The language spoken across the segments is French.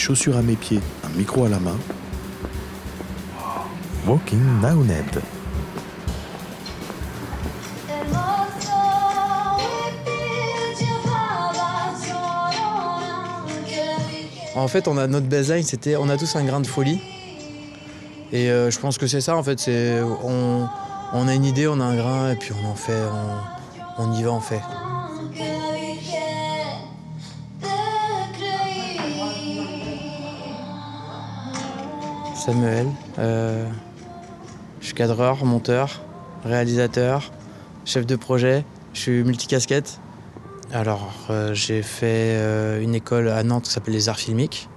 chaussures à mes pieds, un micro à la main. Walking Ned. En fait, on a notre baseline, c'était on a tous un grain de folie. Et euh, je pense que c'est ça en fait, c'est on, on, a une idée, on a un grain et puis on en fait, on, on y va, on fait. Samuel, euh, je suis cadreur, monteur, réalisateur, chef de projet, je suis multicasquette. Alors, euh, j'ai fait euh, une école à Nantes qui s'appelle les Arts Filmiques.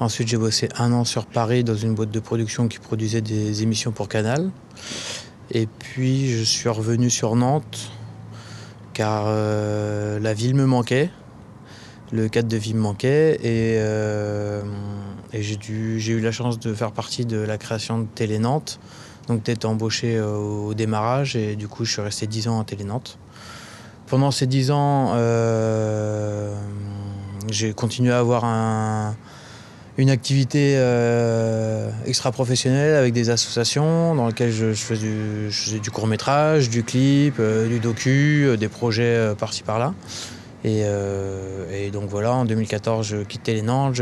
Ensuite, j'ai bossé un an sur Paris dans une boîte de production qui produisait des émissions pour Canal. Et puis, je suis revenu sur Nantes car la ville me manquait. Le cadre de vie me manquait et, et j'ai eu la chance de faire partie de la création de Télé Nantes. Donc d'être embauché au démarrage et du coup je suis resté 10 ans à Télé Nantes. Pendant ces dix ans, euh, j'ai continué à avoir une activité euh, extra-professionnelle avec des associations dans lesquelles je, faisais, du, court-métrage, du clip, euh, du docu, des projets par-ci par-là. Et, donc voilà, en 2014, je quittais les Nantes.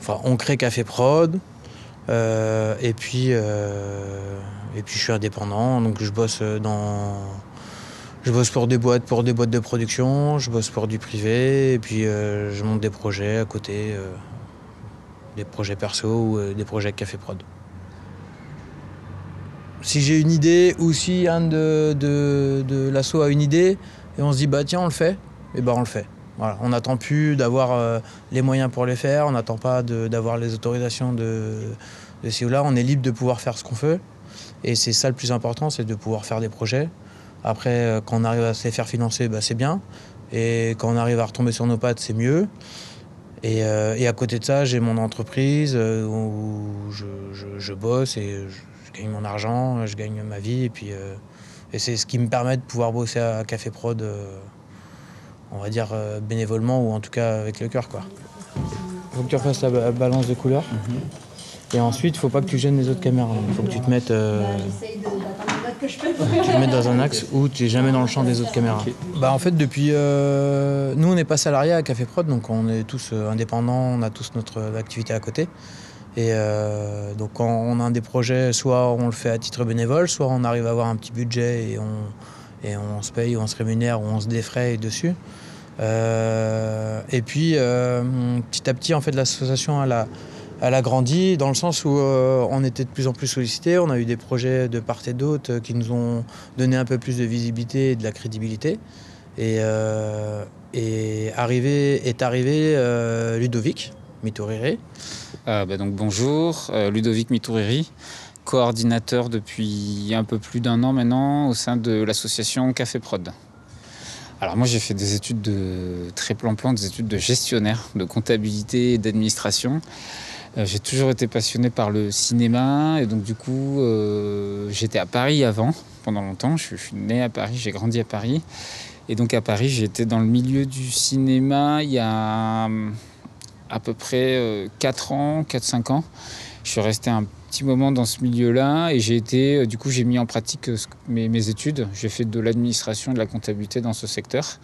enfin, on crée Café Prod. et, puis, et puis je suis indépendant, donc je bosse dans je bosse pour des boîtes, pour des boîtes de production, je bosse pour du privé, et puis euh, je monte des projets à côté, euh, des projets perso ou euh, des projets Café Prod. Si j'ai une idée ou si un de, de, l'assaut a une idée et on se dit bah tiens on le fait, et ben on le fait. Voilà. On n'attend plus d'avoir les moyens pour les faire, on n'attend pas d'avoir les autorisations de, de ci ou là, on est libre de pouvoir faire ce qu'on veut. Et c'est ça le plus important, c'est de pouvoir faire des projets. Après, euh, quand on arrive à se les faire financer, bah, c'est bien. Et quand on arrive à retomber sur nos pattes, c'est mieux. Et, euh, à côté de ça, j'ai mon entreprise euh, où je, bosse et je, gagne mon argent, je gagne ma vie. Et, puis, et c'est ce qui me permet de pouvoir bosser à Café Prod, on va dire bénévolement ou en tout cas avec le cœur. Il faut que tu refasses la balance de couleurs. Mhm. Et ensuite, il ne faut pas que tu gênes les autres caméras. Il faut que tu te mettes tu te mets dans un axe où tu n'es jamais dans le champ des autres caméras. Bah en fait depuis euh, nous on n'est pas salariés à Café Prod donc on est tous euh, indépendants, on a tous notre activité à côté. Et euh, donc quand on a des projets, soit on le fait à titre bénévole, soit on arrive à avoir un petit budget et on, et on se paye, on se rémunère, on se défraye dessus. et puis petit à petit en fait l'association a elle a grandi dans le sens où euh, on était de plus en plus sollicité. On a eu des projets de part et d'autre qui nous ont donné un peu plus de visibilité et de la crédibilité. Et, euh, arrivé, est arrivé euh, Ludovic Mitouriri. Bah donc bonjour, Ludovic Mitouriri, coordinateur depuis un peu plus d'un an maintenant au sein de l'association Café Prod. Alors moi j'ai fait des études de très plan-plan, des études de gestionnaire, de comptabilité et d'administration. Euh, j'ai toujours été passionné par le cinéma et donc du coup euh, j'étais à Paris avant pendant longtemps. Je, suis né à Paris, j'ai grandi à Paris et donc à Paris j'étais dans le milieu du cinéma il y a à peu près 4 euh, ans, 4-5 ans. Je suis resté un petit moment dans ce milieu-là et j'ai été, du coup, j'ai mis en pratique mes, mes études. J'ai fait de l'administration et de la comptabilité dans ce secteur.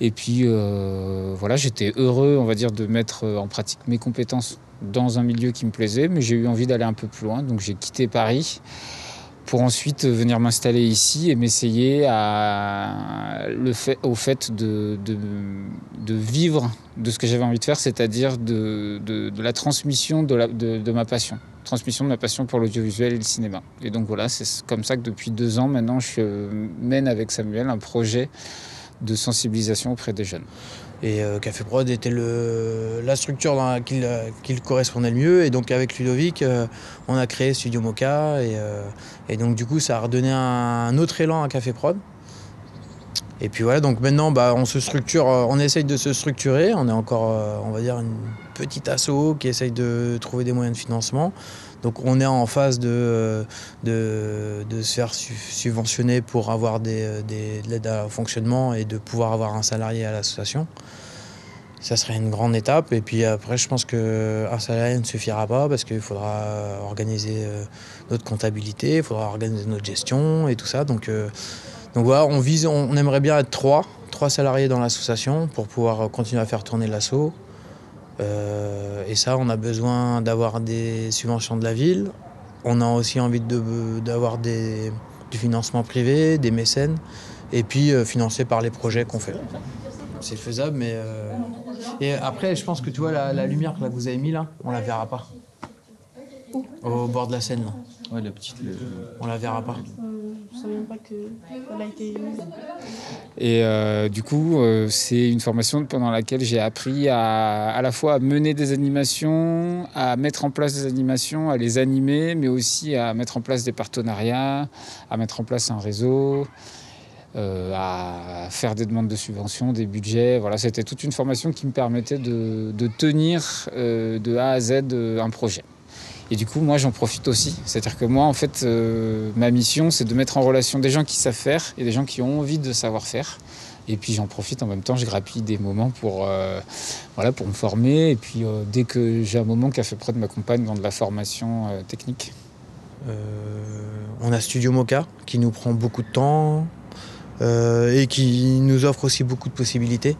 Et puis voilà, j'étais heureux, on va dire, de mettre en pratique mes compétences dans un milieu qui me plaisait, mais j'ai eu envie d'aller un peu plus loin. Donc j'ai quitté Paris pour ensuite venir m'installer ici et m'essayer au fait de, vivre de ce que j'avais envie de faire, c'est-à-dire de, la transmission de, de, ma passion. Transmission de ma passion pour l'audiovisuel et le cinéma. Et donc voilà, c'est comme ça que depuis deux ans maintenant, je mène avec Samuel un projet de sensibilisation auprès des jeunes. Et euh, Café Prod était la structure dans laquelle euh, correspondait le mieux. Et donc avec Ludovic, euh, on a créé Studio Mocha. Et, et, donc du coup, ça a redonné un, autre élan à Café Prod. Et puis voilà, donc maintenant, bah, on se structure, on essaye de se structurer. On est encore, on va dire, une petite asso qui essaye de trouver des moyens de financement. Donc on est en phase de, se faire subventionner pour avoir de l'aide à fonctionnement et de pouvoir avoir un salarié à l'association. Ça serait une grande étape. Et puis après, je pense qu'un salarié ne suffira pas parce qu'il faudra organiser euh, notre comptabilité, il faudra organiser notre gestion et tout ça. Donc, euh, voilà, on, vise, on aimerait bien être trois salariés dans l'association pour pouvoir continuer à faire tourner l'assaut. Euh, et ça, on a besoin d'avoir des subventions de la ville. On a aussi envie d'avoir du financement privé, des mécènes, et puis euh, financé par les projets qu'on fait. C'est faisable, mais. Euh, et après, je pense que tu vois la, lumière que vous avez mis là, on la verra pas. Au bord de la Seine, là. Ouais, la petite. On la verra pas. Et euh, du coup, euh, c'est une formation pendant laquelle j'ai appris à, à la fois à mener des animations, à mettre en place des animations, à les animer, mais aussi à mettre en place des partenariats, à mettre en place un réseau. Euh, à faire des demandes de subventions, des budgets. Voilà, c'était toute une formation qui me permettait de, de tenir de A à Z un projet. Et du coup, moi, j'en profite aussi. C'est-à-dire que moi, en fait, euh, ma mission, c'est de mettre en relation des gens qui savent faire et des gens qui ont envie de savoir faire. Et puis j'en profite en même temps, je grappille des moments pour, euh, voilà, pour me former. Et puis euh, dès que j'ai un moment, Café Prod m'accompagne dans de la formation technique. on a Studio Mocha qui nous prend beaucoup de temps et qui nous offre aussi beaucoup de possibilités.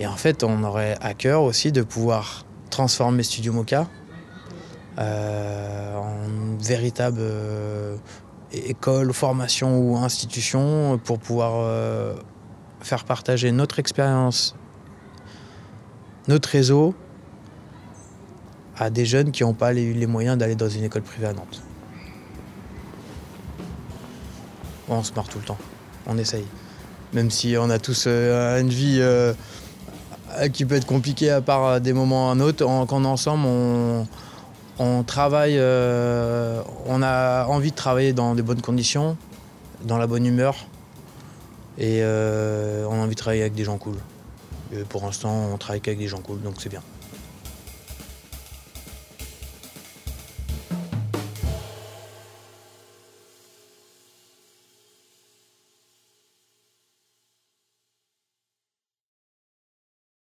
Et en fait, on aurait à cœur aussi de pouvoir transformer Studio Mocha en véritable euh, école, formation ou institution pour pouvoir euh, faire partager notre expérience, notre réseau à des jeunes qui n'ont pas les, les moyens d'aller dans une école privée à Nantes. on se marre tout le temps, on essaye. Même si on a tous une vie qui peut être compliquée à part des moments à un autre, est ensemble, on, on travaille, euh, on a envie de travailler dans de bonnes conditions, dans la bonne humeur. Et euh, on a envie de travailler avec des gens cool. Pour l'instant, on travaille qu'avec des gens cool, donc c'est bien.